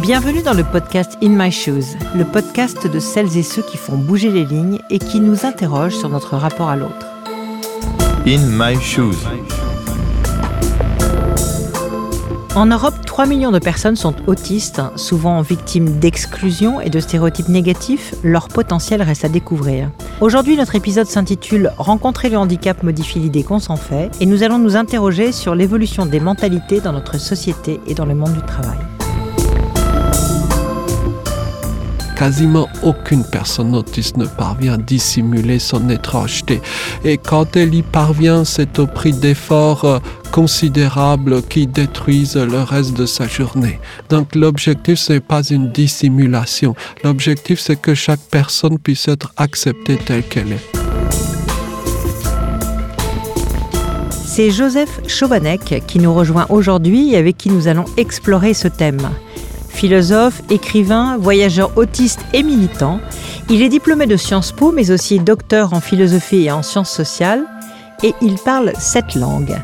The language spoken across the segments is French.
Bienvenue dans le podcast In My Shoes, le podcast de celles et ceux qui font bouger les lignes et qui nous interrogent sur notre rapport à l'autre. In My Shoes. En Europe, 3 millions de personnes sont autistes, souvent victimes d'exclusion et de stéréotypes négatifs. Leur potentiel reste à découvrir. Aujourd'hui, notre épisode s'intitule Rencontrer le handicap modifie l'idée qu'on s'en fait et nous allons nous interroger sur l'évolution des mentalités dans notre société et dans le monde du travail. Quasiment aucune personne autiste ne parvient à dissimuler son étrangeté. Et quand elle y parvient, c'est au prix d'efforts euh, considérables qui détruisent le reste de sa journée. Donc l'objectif, ce n'est pas une dissimulation. L'objectif, c'est que chaque personne puisse être acceptée telle qu'elle est. C'est Joseph Chauvanek qui nous rejoint aujourd'hui et avec qui nous allons explorer ce thème. Philosophe, écrivain, voyageur autiste et militant, il est diplômé de Sciences Po mais aussi docteur en philosophie et en sciences sociales et il parle sept langues.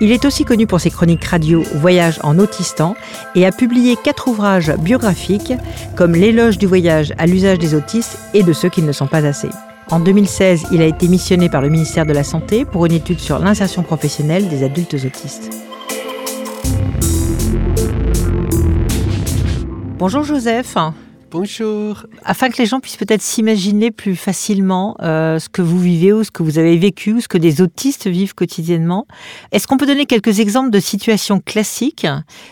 Il est aussi connu pour ses chroniques radio Voyage en autistan et a publié quatre ouvrages biographiques comme L'éloge du voyage à l'usage des autistes et de ceux qui ne sont pas assez. En 2016, il a été missionné par le ministère de la Santé pour une étude sur l'insertion professionnelle des adultes autistes. Bonjour Joseph. Bonjour. Afin que les gens puissent peut-être s'imaginer plus facilement euh, ce que vous vivez ou ce que vous avez vécu ou ce que des autistes vivent quotidiennement, est-ce qu'on peut donner quelques exemples de situations classiques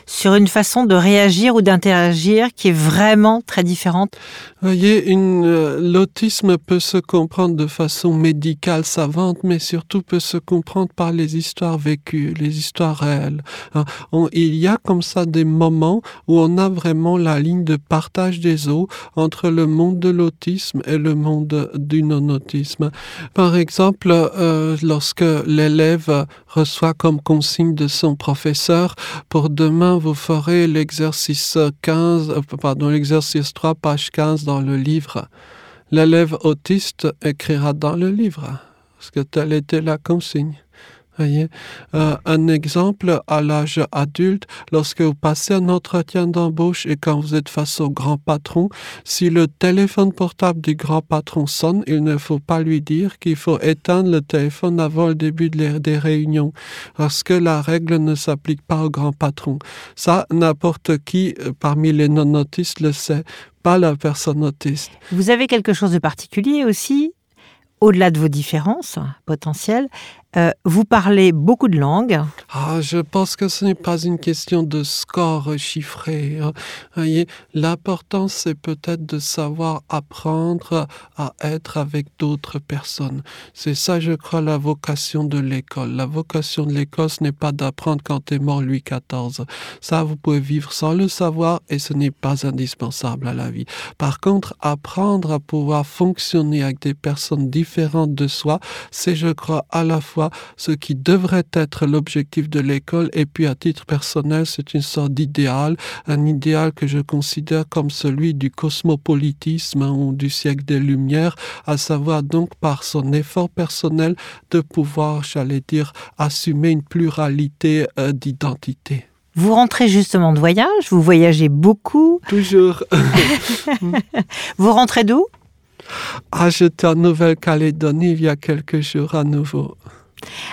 sur une façon de réagir ou d'interagir qui est vraiment très différente? Voyez, euh, l'autisme peut se comprendre de façon médicale savante, mais surtout peut se comprendre par les histoires vécues, les histoires réelles. Hein. il y a comme ça des moments où on a vraiment la ligne de partage des entre le monde de l'autisme et le monde du non-autisme. Par exemple, euh, lorsque l'élève reçoit comme consigne de son professeur, pour demain vous ferez l'exercice 15, euh, pardon, l'exercice 3, page 15 dans le livre. L'élève autiste écrira dans le livre, parce que telle était la consigne. Euh, un exemple à l'âge adulte, lorsque vous passez un entretien d'embauche et quand vous êtes face au grand patron, si le téléphone portable du grand patron sonne, il ne faut pas lui dire qu'il faut éteindre le téléphone avant le début des réunions, parce que la règle ne s'applique pas au grand patron. Ça, n'importe qui euh, parmi les non-autistes le sait, pas la personne autiste. Vous avez quelque chose de particulier aussi au-delà de vos différences potentielles, euh, vous parlez beaucoup de langues. Ah, je pense que ce n'est pas une question de score chiffré. Hein. L'important, c'est peut-être de savoir apprendre à être avec d'autres personnes. C'est ça, je crois, la vocation de l'école. La vocation de l'école, ce n'est pas d'apprendre quand est mort Louis XIV. Ça, vous pouvez vivre sans le savoir et ce n'est pas indispensable à la vie. Par contre, apprendre à pouvoir fonctionner avec des personnes différentes de soi, c'est, je crois, à la fois ce qui devrait être l'objectif de l'école et puis à titre personnel, c'est une sorte d'idéal, un idéal que je considère comme celui du cosmopolitisme ou du siècle des Lumières, à savoir donc par son effort personnel de pouvoir, j'allais dire, assumer une pluralité euh, d'identité. Vous rentrez justement de voyage, vous voyagez beaucoup. Toujours. vous rentrez d'où? Ah, j'étais en Nouvelle-Calédonie il y a quelques jours à nouveau.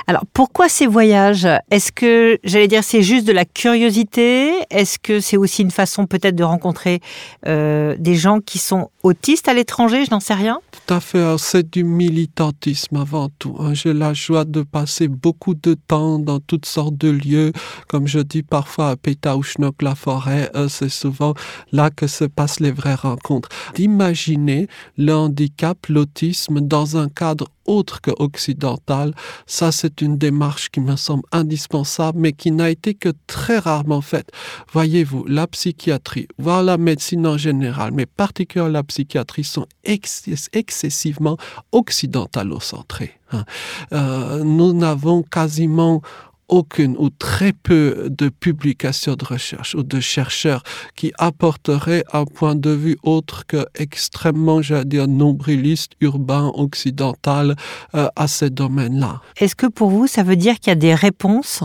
Alors pourquoi ces voyages? Est-ce que, j'allais dire, c'est juste de la curiosité? Est-ce que c'est aussi une façon peut-être de rencontrer euh, des gens qui sont autistes à l'étranger? Je n'en sais rien. Tout à fait, c'est du militantisme avant tout. Hein. J'ai la joie de passer beaucoup de temps dans toutes sortes de lieux, comme je dis parfois à Pétaouchnok, la forêt, euh, c'est souvent là que se passent les vraies rencontres. D'imaginer le handicap, l'autisme dans un cadre autre que occidental, ça c'est une démarche qui me semble indispensable, mais qui n'a été que très rarement faite. Voyez-vous, la psychiatrie, voire la médecine en général, mais particulièrement la psychiatrie, sont excessivement occidentalocentrées. Hein. Euh, nous n'avons quasiment aucune ou très peu de publications de recherche ou de chercheurs qui apporteraient un point de vue autre que extrêmement, j'allais dire, nombriliste, urbain, occidental euh, à ces domaines-là. Est-ce que pour vous, ça veut dire qu'il y a des réponses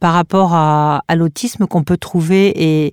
par rapport à, l'autisme qu'on peut trouver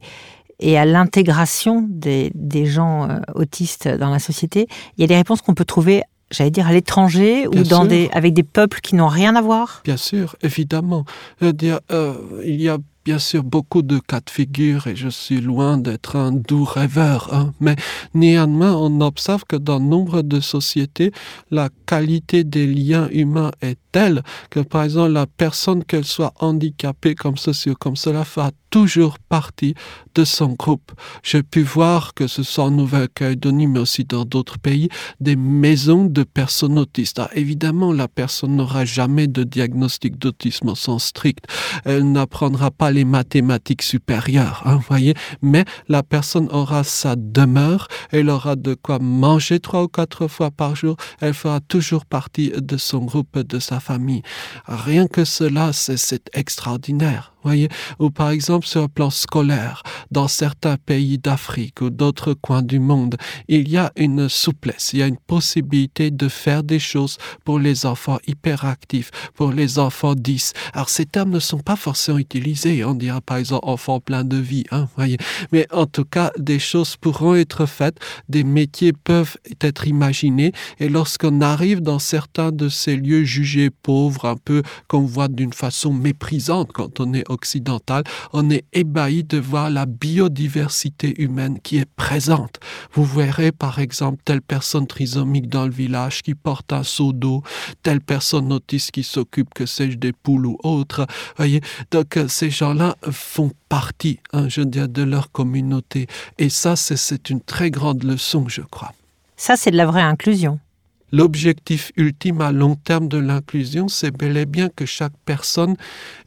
et, à l'intégration des, des, gens euh, autistes dans la société? Il y a des réponses qu'on peut trouver j'allais dire à l'étranger ou dans des, avec des peuples qui n'ont rien à voir? Bien sûr, évidemment. Dire, euh, il y a bien sûr beaucoup de cas de figure et je suis loin d'être un doux rêveur, hein, mais néanmoins on observe que dans nombre de sociétés, la qualité des liens humains est telle que par exemple la personne qu'elle soit handicapée comme ceci ou comme cela fera toujours partie de son groupe. J'ai pu voir que ce soit en Nouvelle-Calédonie, mais aussi dans d'autres pays, des maisons de personnes autistes. Ah, évidemment, la personne n'aura jamais de diagnostic d'autisme au sens strict. Elle n'apprendra pas les mathématiques supérieures, hein, voyez, mais la personne aura sa demeure, elle aura de quoi manger trois ou quatre fois par jour, elle fera toujours partie de son groupe, de sa famille. Rien que cela, c'est extraordinaire voyez, ou par exemple sur le plan scolaire, dans certains pays d'Afrique ou d'autres coins du monde, il y a une souplesse, il y a une possibilité de faire des choses pour les enfants hyperactifs, pour les enfants 10. Alors ces termes ne sont pas forcément utilisés, on dira par exemple enfant plein de vie, hein, voyez, mais en tout cas des choses pourront être faites, des métiers peuvent être imaginés, et lorsqu'on arrive dans certains de ces lieux jugés pauvres, un peu qu'on voit d'une façon méprisante quand on est occidentale, on est ébahi de voir la biodiversité humaine qui est présente. Vous verrez par exemple telle personne trisomique dans le village qui porte un seau d'eau, telle personne autiste qui s'occupe que sais-je des poules ou autres. Voyez, donc euh, ces gens-là font partie, hein, je dire, de leur communauté. Et ça, c'est une très grande leçon, je crois. Ça, c'est de la vraie inclusion. L'objectif ultime à long terme de l'inclusion, c'est bel et bien que chaque personne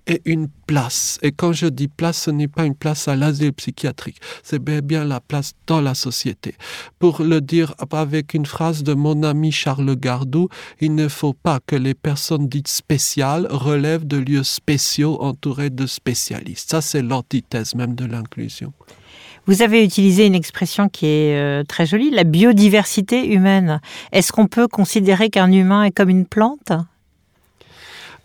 ait une place. Et quand je dis place, ce n'est pas une place à l'asile psychiatrique, c'est bel et bien la place dans la société. Pour le dire avec une phrase de mon ami Charles Gardou, il ne faut pas que les personnes dites spéciales relèvent de lieux spéciaux entourés de spécialistes. Ça, c'est l'antithèse même de l'inclusion. Vous avez utilisé une expression qui est euh, très jolie, la biodiversité humaine. Est-ce qu'on peut considérer qu'un humain est comme une plante?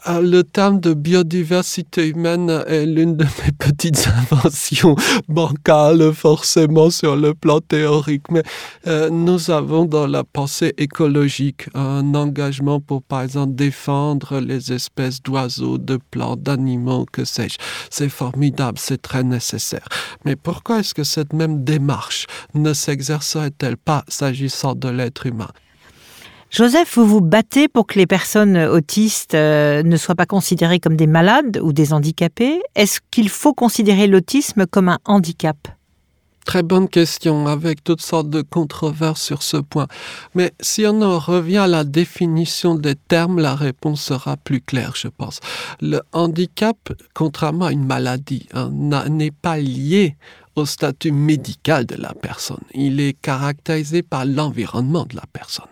Le terme de biodiversité humaine est l'une de mes petites inventions bancales, forcément sur le plan théorique, mais euh, nous avons dans la pensée écologique un engagement pour, par exemple, défendre les espèces d'oiseaux, de plantes, d'animaux, que sais-je. C'est formidable, c'est très nécessaire. Mais pourquoi est-ce que cette même démarche ne s'exercerait-elle pas s'agissant de l'être humain? Joseph, vous vous battez pour que les personnes autistes euh, ne soient pas considérées comme des malades ou des handicapés. Est-ce qu'il faut considérer l'autisme comme un handicap? Très bonne question, avec toutes sortes de controverses sur ce point. Mais si on en revient à la définition des termes, la réponse sera plus claire, je pense. Le handicap, contrairement à une maladie, hein, n'est pas lié au statut médical de la personne. Il est caractérisé par l'environnement de la personne.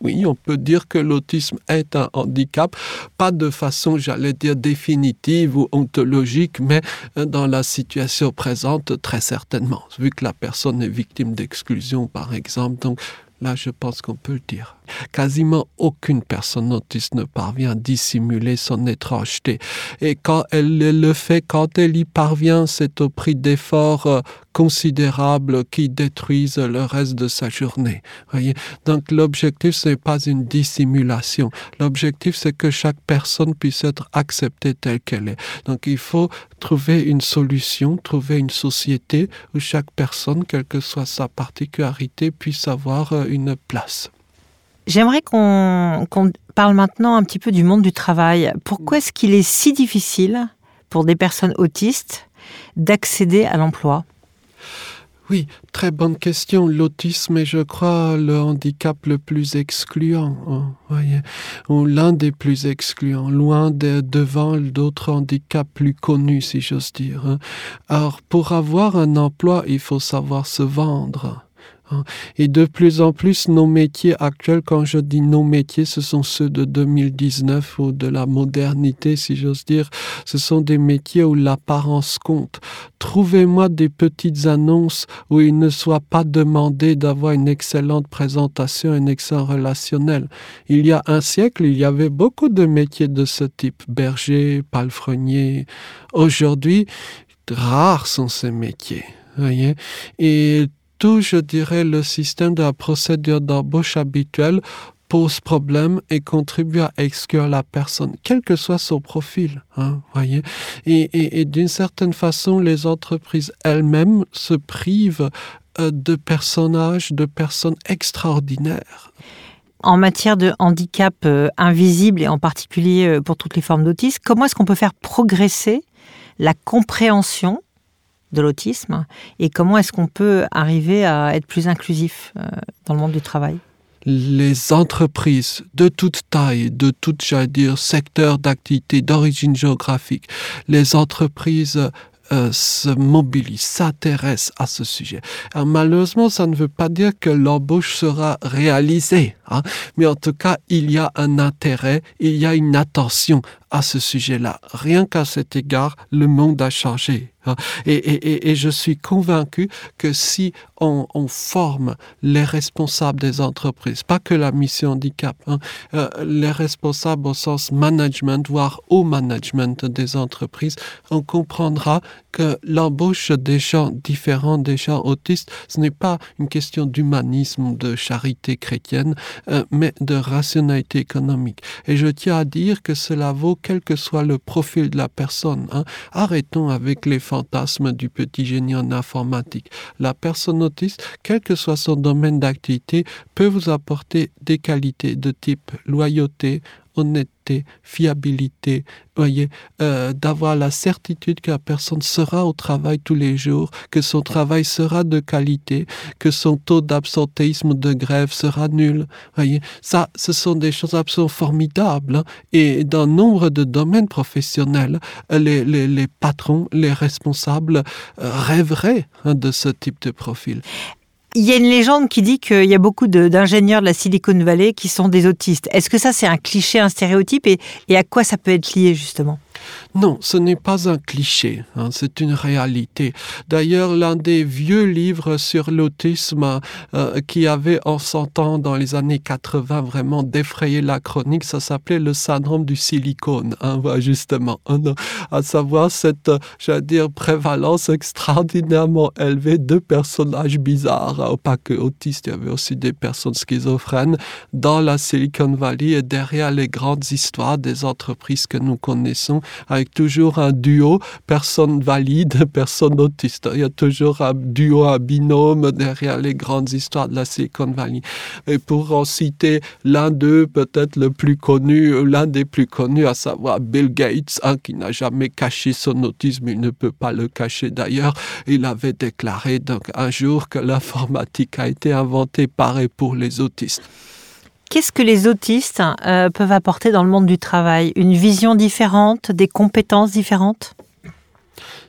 Oui, on peut dire que l'autisme est un handicap, pas de façon, j'allais dire, définitive ou ontologique, mais euh, dans la situation présente, très certainement, vu que la personne est victime d'exclusion, par exemple. Donc, là, je pense qu'on peut le dire. Quasiment aucune personne autiste ne parvient à dissimuler son étrangeté. Et quand elle le fait, quand elle y parvient, c'est au prix d'efforts euh, considérables qui détruisent le reste de sa journée. Voyez? Donc l'objectif, ce n'est pas une dissimulation. L'objectif, c'est que chaque personne puisse être acceptée telle qu'elle est. Donc il faut trouver une solution, trouver une société où chaque personne, quelle que soit sa particularité, puisse avoir euh, une place. J'aimerais qu'on parle maintenant un petit peu du monde du travail. Pourquoi est-ce qu'il est si difficile pour des personnes autistes d'accéder à l'emploi? Oui, très bonne question. L'autisme est, je crois, le handicap le plus excluant, hein, l'un des plus excluants, loin de, devant d'autres handicaps plus connus, si j'ose dire. Hein. Alors, pour avoir un emploi, il faut savoir se vendre. Et de plus en plus, nos métiers actuels, quand je dis nos métiers, ce sont ceux de 2019 ou de la modernité, si j'ose dire. Ce sont des métiers où l'apparence compte. Trouvez-moi des petites annonces où il ne soit pas demandé d'avoir une excellente présentation, un excellent relationnel. Il y a un siècle, il y avait beaucoup de métiers de ce type. Berger, palefrenier. Aujourd'hui, rares sont ces métiers. Voyez? Et tout, je dirais, le système de la procédure d'embauche habituelle pose problème et contribue à exclure la personne, quel que soit son profil. Hein, voyez et, et, d'une certaine façon, les entreprises elles-mêmes se privent euh, de personnages, de personnes extraordinaires. En matière de handicap euh, invisible et en particulier euh, pour toutes les formes d'autisme, comment est-ce qu'on peut faire progresser la compréhension de l'autisme et comment est-ce qu'on peut arriver à être plus inclusif euh, dans le monde du travail? Les entreprises de toute taille, de tout, dire, secteur d'activité, d'origine géographique, les entreprises euh, se mobilisent, s'intéressent à ce sujet. Malheureusement, ça ne veut pas dire que l'embauche sera réalisée, hein, mais en tout cas, il y a un intérêt, il y a une attention à ce sujet-là. Rien qu'à cet égard, le monde a changé. Hein. Et, je suis convaincu que si on, on, forme les responsables des entreprises, pas que la mission handicap, hein, euh, les responsables au sens management, voire au management des entreprises, on comprendra que l'embauche des gens différents, des gens autistes, ce n'est pas une question d'humanisme, de charité chrétienne, euh, mais de rationalité économique. Et je tiens à dire que cela vaut quel que soit le profil de la personne. Hein. Arrêtons avec les fantasmes du petit génie en informatique. La personne autiste, quel que soit son domaine d'activité, peut vous apporter des qualités de type loyauté, honnêteté, fiabilité, voyez, euh, d'avoir la certitude que la personne sera au travail tous les jours, que son travail sera de qualité, que son taux d'absentéisme de grève sera nul. Voyez, ça, ce sont des choses absolument formidables. Hein. Et dans nombre de domaines professionnels, les, les, les patrons, les responsables euh, rêveraient hein, de ce type de profil. Il y a une légende qui dit qu'il y a beaucoup d'ingénieurs de, la Silicon Valley qui sont des autistes. Est-ce que ça, c'est un cliché, un stéréotype? Et, à quoi ça peut être lié justement? Non, ce n'est pas un cliché, hein, c'est une réalité. D'ailleurs, l'un des vieux livres sur l'autisme euh, qui avait en son temps dans les années 80 vraiment défrayé la chronique, ça s'appelait le syndrome du silicone, hein, justement, hein, à savoir cette, j'allais dire, prévalence extraordinairement élevée de personnages bizarres, hein, pas que autistes, il y avait aussi des personnes schizophrènes dans la Silicon Valley et derrière les grandes histoires des entreprises que nous connaissons toujours un duo, personne valide, personne autiste. Il y a toujours un duo, un binôme derrière les grandes histoires de la Silicon Valley. Et pour en citer l'un d'eux, peut-être le plus connu, l'un des plus connus, à savoir Bill Gates, qui n'a jamais caché son autisme, il ne peut pas le cacher d'ailleurs. Il avait déclaré donc un jour que l'informatique a été inventée par et pour les autistes. Qu'est-ce que les autistes euh, peuvent apporter dans le monde du travail? Une vision différente, des compétences différentes?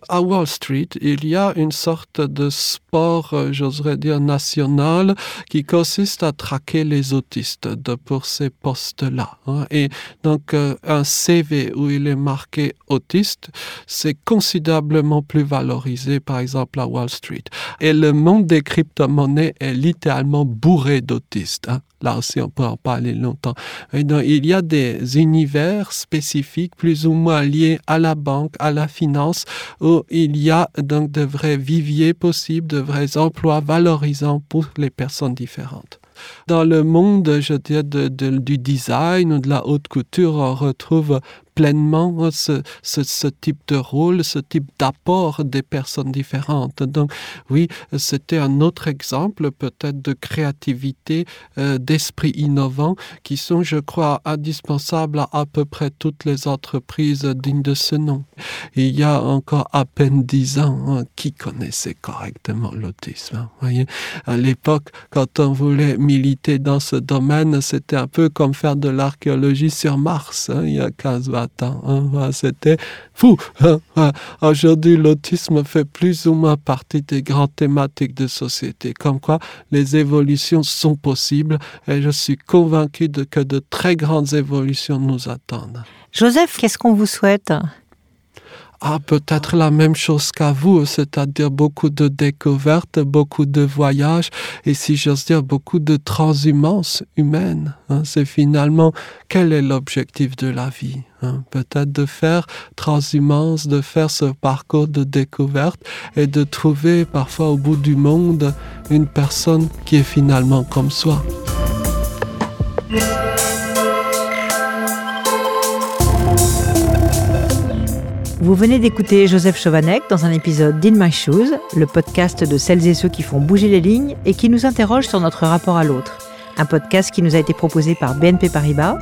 À Wall Street, il y a une sorte de sport, euh, j'oserais dire, national qui consiste à traquer les autistes de, pour ces postes-là. Hein. Et donc, euh, un CV où il est marqué autiste, c'est considérablement plus valorisé, par exemple, à Wall Street. Et le monde des crypto-monnaies est littéralement bourré d'autistes. Là aussi, on peut en parler longtemps. Donc, il y a des univers spécifiques, plus ou moins liés à la banque, à la finance, où il y a donc de vrais viviers possibles, de vrais emplois valorisants pour les personnes différentes. Dans le monde, je dirais, du design ou de la haute couture, on retrouve pleinement ce, ce, ce, type de rôle, ce type d'apport des personnes différentes. Donc oui, c'était un autre exemple peut-être de créativité, euh, d'esprit innovant qui sont, je crois, indispensables à à peu près toutes les entreprises dignes de ce nom. il y a encore à peine dix ans, hein, qui connaissait correctement l'autisme hein, voyez À l'époque, quand on voulait militer dans ce domaine, c'était un peu comme faire de l'archéologie sur Mars, hein, il y a 15-20 attend. Hein. C'était fou. Hein. Aujourd'hui, l'autisme fait plus ou moins partie des grandes thématiques de société, comme quoi les évolutions sont possibles et je suis convaincu de, que de très grandes évolutions nous attendent. Joseph, qu'est-ce qu'on vous souhaite? Ah, peut-être la même chose qu'à vous, c'est-à-dire beaucoup de découvertes, beaucoup de voyages et si j'ose dire beaucoup de transhumance humaine. Hein. C'est finalement quel est l'objectif de la vie? Hein. Peut-être de faire transhumance, de faire ce parcours de découverte et de trouver parfois au bout du monde une personne qui est finalement comme soi. Vous venez d'écouter Joseph Chovanec dans un épisode d'In My Shoes, le podcast de celles et ceux qui font bouger les lignes et qui nous interrogent sur notre rapport à l'autre. Un podcast qui nous a été proposé par BNP Paribas.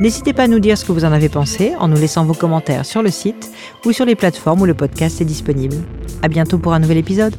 N'hésitez pas à nous dire ce que vous en avez pensé en nous laissant vos commentaires sur le site ou sur les plateformes où le podcast est disponible. À bientôt pour un nouvel épisode.